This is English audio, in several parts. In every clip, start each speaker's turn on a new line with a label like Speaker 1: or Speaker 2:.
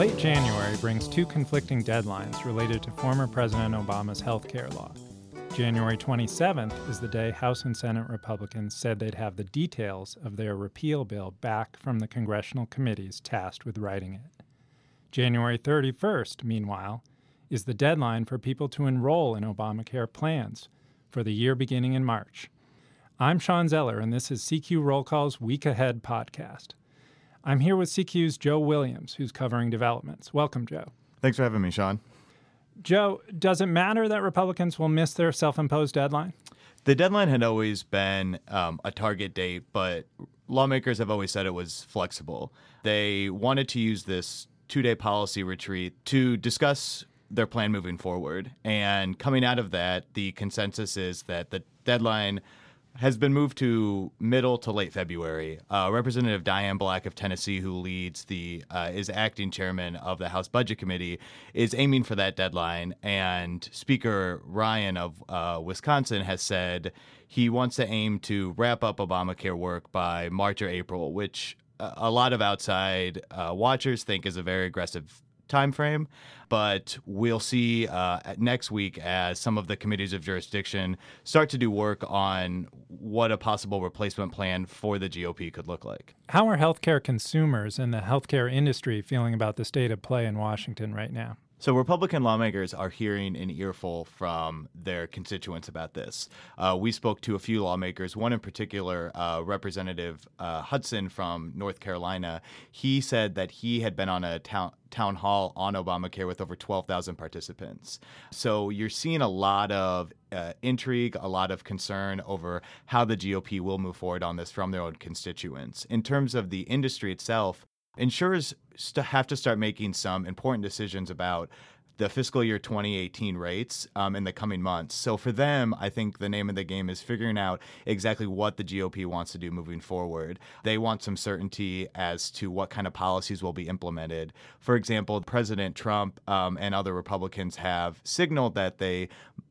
Speaker 1: Late January brings two conflicting deadlines related to former President Obama's health care law. January 27th is the day House and Senate Republicans said they'd have the details of their repeal bill back from the congressional committees tasked with writing it. January 31st, meanwhile, is the deadline for people to enroll in Obamacare plans for the year beginning in March. I'm Sean Zeller, and this is CQ Roll Call's Week Ahead podcast. I'm here with CQ's Joe Williams, who's covering developments. Welcome, Joe.
Speaker 2: Thanks for having me, Sean.
Speaker 1: Joe, does it matter that Republicans will miss their self imposed deadline?
Speaker 2: The deadline had always been um, a target date, but lawmakers have always said it was flexible. They wanted to use this two day policy retreat to discuss their plan moving forward. And coming out of that, the consensus is that the deadline has been moved to middle to late February. Uh, Representative Diane Black of Tennessee, who leads the uh, is acting chairman of the House Budget Committee, is aiming for that deadline. And Speaker Ryan of uh, Wisconsin has said he wants to aim to wrap up Obamacare work by March or April, which a lot of outside uh, watchers think is a very aggressive time frame but we'll see uh, next week as some of the committees of jurisdiction start to do work on what a possible replacement plan for the GOP could look like.
Speaker 1: How are healthcare consumers and the healthcare industry feeling about the state of play in Washington right now?
Speaker 2: So, Republican lawmakers are hearing an earful from their constituents about this. Uh, we spoke to a few lawmakers, one in particular, uh, Representative uh, Hudson from North Carolina. He said that he had been on a town, town hall on Obamacare with over 12,000 participants. So, you're seeing a lot of uh, intrigue, a lot of concern over how the GOP will move forward on this from their own constituents. In terms of the industry itself, insurers st- have to start making some important decisions about the fiscal year 2018 rates um, in the coming months. So for them, I think the name of the game is figuring out exactly what the GOP wants to do moving forward. They want some certainty as to what kind of policies will be implemented. For example, President Trump um, and other Republicans have signaled that they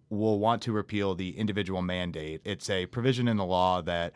Speaker 2: will want to repeal the individual mandate. It's a provision in the law that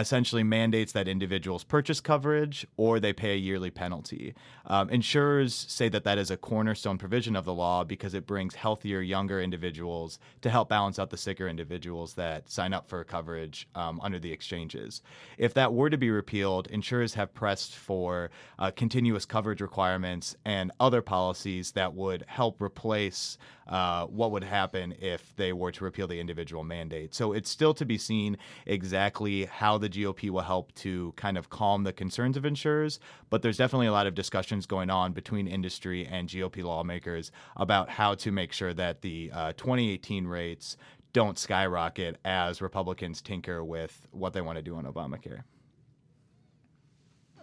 Speaker 2: essentially mandates that individuals purchase coverage or they pay a yearly penalty. Um, insurers say that that is a cornerstone provision of the law because it brings healthier, younger individuals to help balance out the sicker individuals that sign up for coverage um, under the exchanges. If that were to be repealed, insurers have pressed for uh, continuous coverage requirements and other policies that would help replace uh, what would happen if they were to repeal the individual mandate. So it's still to be seen exactly how the GOP will help to kind of calm the concerns of insurers, but there's definitely a lot of discussions going on between industry and GOP lawmakers about how to make sure that the uh, 2018 rates don't skyrocket as Republicans tinker with what they want to do on Obamacare.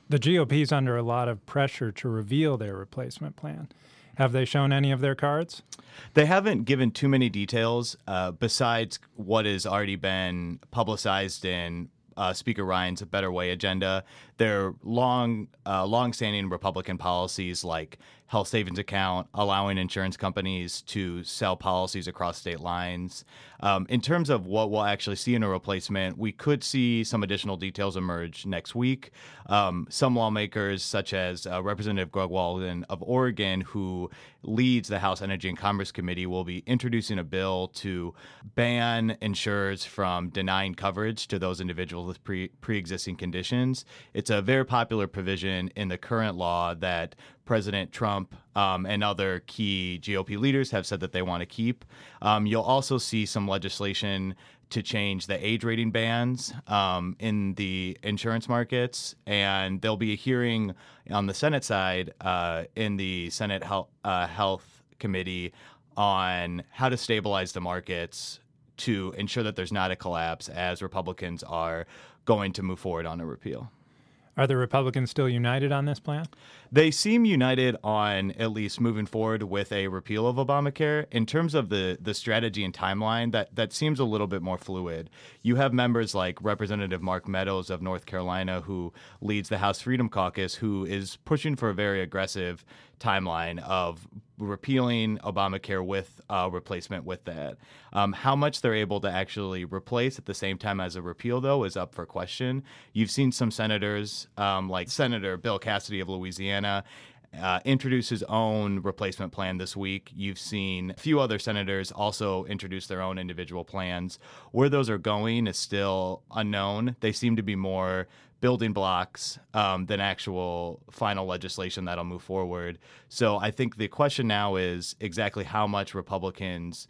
Speaker 1: The GOP is under a lot of pressure to reveal their replacement plan. Have they shown any of their cards?
Speaker 2: They haven't given too many details uh, besides what has already been publicized in uh, Speaker Ryan's "A Better Way" agenda. Their long, uh, long-standing Republican policies like health savings account, allowing insurance companies to sell policies across state lines. Um, in terms of what we'll actually see in a replacement, we could see some additional details emerge next week. Um, some lawmakers, such as uh, Representative Greg Walden of Oregon, who leads the House Energy and Commerce Committee, will be introducing a bill to ban insurers from denying coverage to those individuals with pre pre-existing conditions. It's a very popular provision in the current law that President Trump um, and other key GOP leaders have said that they want to keep. Um, you'll also see some legislation to change the age rating bands um, in the insurance markets, and there'll be a hearing on the Senate side uh, in the Senate uh, Health Committee on how to stabilize the markets to ensure that there's not a collapse as Republicans are going to move forward on a repeal.
Speaker 1: Are the Republicans still united on this plan?
Speaker 2: They seem united on at least moving forward with a repeal of Obamacare. In terms of the the strategy and timeline, that that seems a little bit more fluid. You have members like Representative Mark Meadows of North Carolina, who leads the House Freedom Caucus, who is pushing for a very aggressive timeline of repealing Obamacare with a replacement with that. Um, how much they're able to actually replace at the same time as a repeal, though, is up for question. You've seen some senators, um, like Senator Bill Cassidy of Louisiana, uh, introduced his own replacement plan this week. You've seen a few other senators also introduce their own individual plans. Where those are going is still unknown. They seem to be more building blocks um, than actual final legislation that'll move forward. So I think the question now is exactly how much Republicans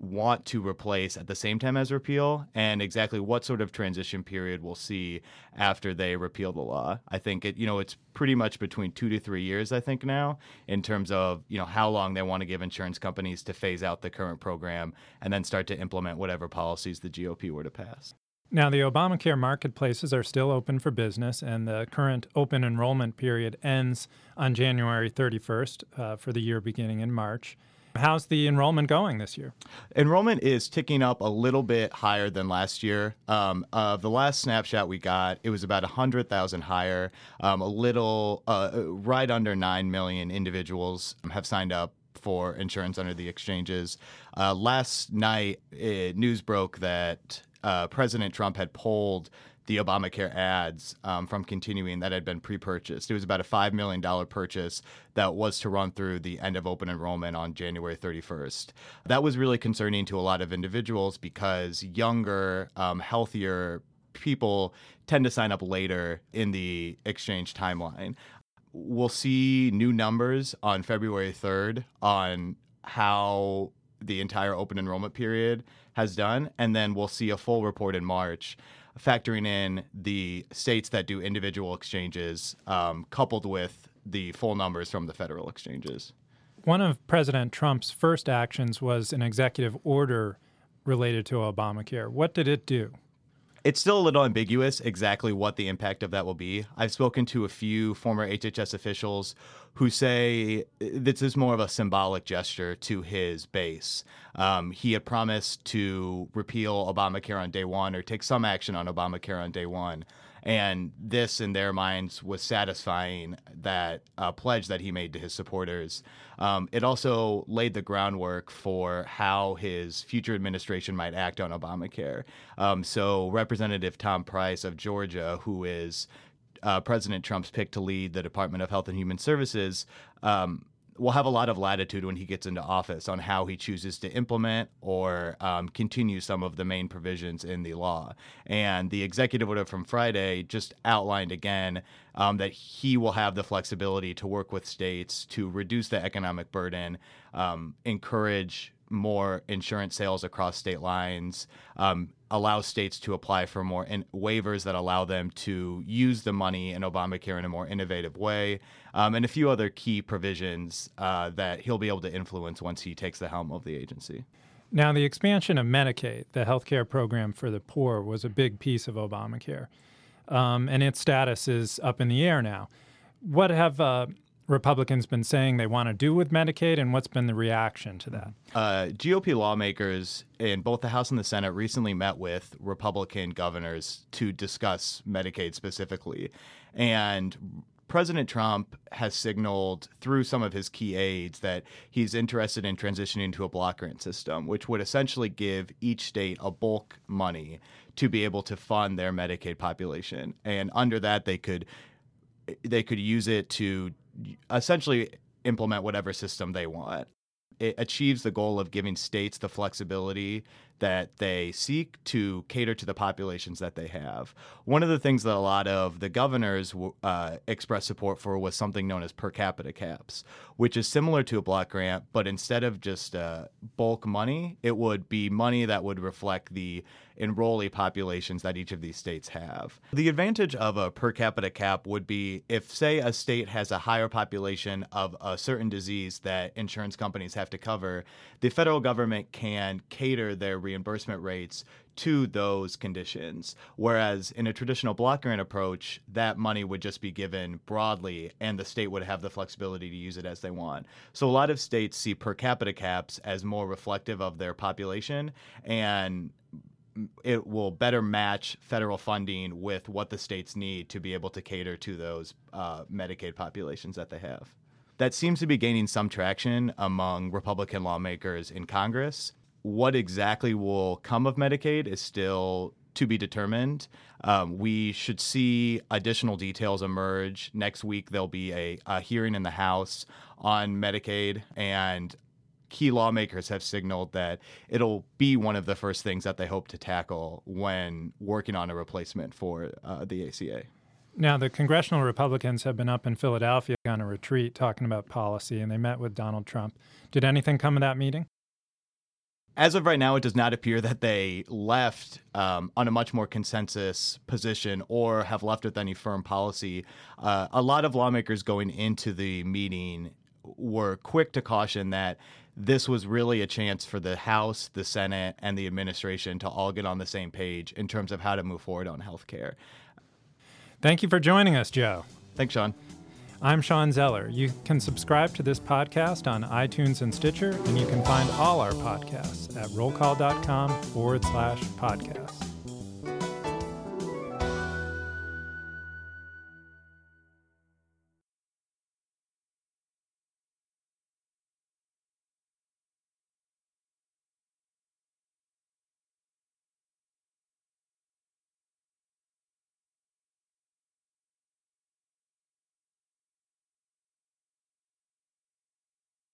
Speaker 2: want to replace at the same time as repeal and exactly what sort of transition period we'll see after they repeal the law. I think it you know it's pretty much between 2 to 3 years I think now in terms of you know how long they want to give insurance companies to phase out the current program and then start to implement whatever policies the GOP were to pass.
Speaker 1: Now, the Obamacare marketplaces are still open for business, and the current open enrollment period ends on January 31st uh, for the year beginning in March. How's the enrollment going this year?
Speaker 2: Enrollment is ticking up a little bit higher than last year. Um, uh, the last snapshot we got, it was about 100,000 higher, um, a little, uh, right under 9 million individuals have signed up for insurance under the exchanges. Uh, last night, it, news broke that uh, President Trump had pulled the Obamacare ads um, from continuing that had been pre purchased. It was about a $5 million purchase that was to run through the end of open enrollment on January 31st. That was really concerning to a lot of individuals because younger, um, healthier people tend to sign up later in the exchange timeline. We'll see new numbers on February 3rd on how the entire open enrollment period has done, and then we'll see a full report in March factoring in the states that do individual exchanges um, coupled with the full numbers from the federal exchanges.
Speaker 1: One of President Trump's first actions was an executive order related to Obamacare. What did it do?
Speaker 2: It's still a little ambiguous exactly what the impact of that will be. I've spoken to a few former HHS officials who say this is more of a symbolic gesture to his base. Um, he had promised to repeal Obamacare on day one or take some action on Obamacare on day one. And this, in their minds, was satisfying that uh, pledge that he made to his supporters. Um, it also laid the groundwork for how his future administration might act on Obamacare. Um, so, Representative Tom Price of Georgia, who is uh, President Trump's pick to lead the Department of Health and Human Services, um, will have a lot of latitude when he gets into office on how he chooses to implement or um, continue some of the main provisions in the law. And the executive order from Friday just outlined again um, that he will have the flexibility to work with states to reduce the economic burden, um, encourage more insurance sales across state lines, um, allow states to apply for more in- waivers that allow them to use the money in Obamacare in a more innovative way, um, and a few other key provisions uh, that he'll be able to influence once he takes the helm of the agency.
Speaker 1: Now, the expansion of Medicaid, the health care program for the poor, was a big piece of Obamacare, um, and its status is up in the air now. What have uh, Republicans been saying they want to do with Medicaid, and what's been the reaction to that?
Speaker 2: Uh, GOP lawmakers in both the House and the Senate recently met with Republican governors to discuss Medicaid specifically. And President Trump has signaled through some of his key aides that he's interested in transitioning to a block grant system, which would essentially give each state a bulk money to be able to fund their Medicaid population. And under that, they could they could use it to essentially implement whatever system they want. It achieves the goal of giving states the flexibility that they seek to cater to the populations that they have. One of the things that a lot of the governors uh, expressed support for was something known as per capita caps, which is similar to a block grant, but instead of just uh, bulk money, it would be money that would reflect the enrollee populations that each of these states have. The advantage of a per capita cap would be if, say, a state has a higher population of a certain disease that insurance companies have to cover, the federal government can cater their reimbursement rates to those conditions. Whereas in a traditional block grant approach, that money would just be given broadly and the state would have the flexibility to use it as they want. So a lot of states see per capita caps as more reflective of their population and it will better match federal funding with what the states need to be able to cater to those uh, Medicaid populations that they have. That seems to be gaining some traction among Republican lawmakers in Congress. What exactly will come of Medicaid is still to be determined. Um, we should see additional details emerge next week. There'll be a, a hearing in the House on Medicaid, and key lawmakers have signaled that it'll be one of the first things that they hope to tackle when working on a replacement for uh, the ACA.
Speaker 1: Now, the congressional Republicans have been up in Philadelphia on a retreat talking about policy, and they met with Donald Trump. Did anything come of that meeting?
Speaker 2: As of right now, it does not appear that they left um, on a much more consensus position or have left with any firm policy. Uh, a lot of lawmakers going into the meeting were quick to caution that this was really a chance for the House, the Senate, and the administration to all get on the same page in terms of how to move forward on health care.
Speaker 1: Thank you for joining us, Joe.
Speaker 2: Thanks, Sean.
Speaker 1: I'm Sean Zeller. You can subscribe to this podcast on iTunes and Stitcher, and you can find all our podcasts at rollcall.com forward slash podcasts.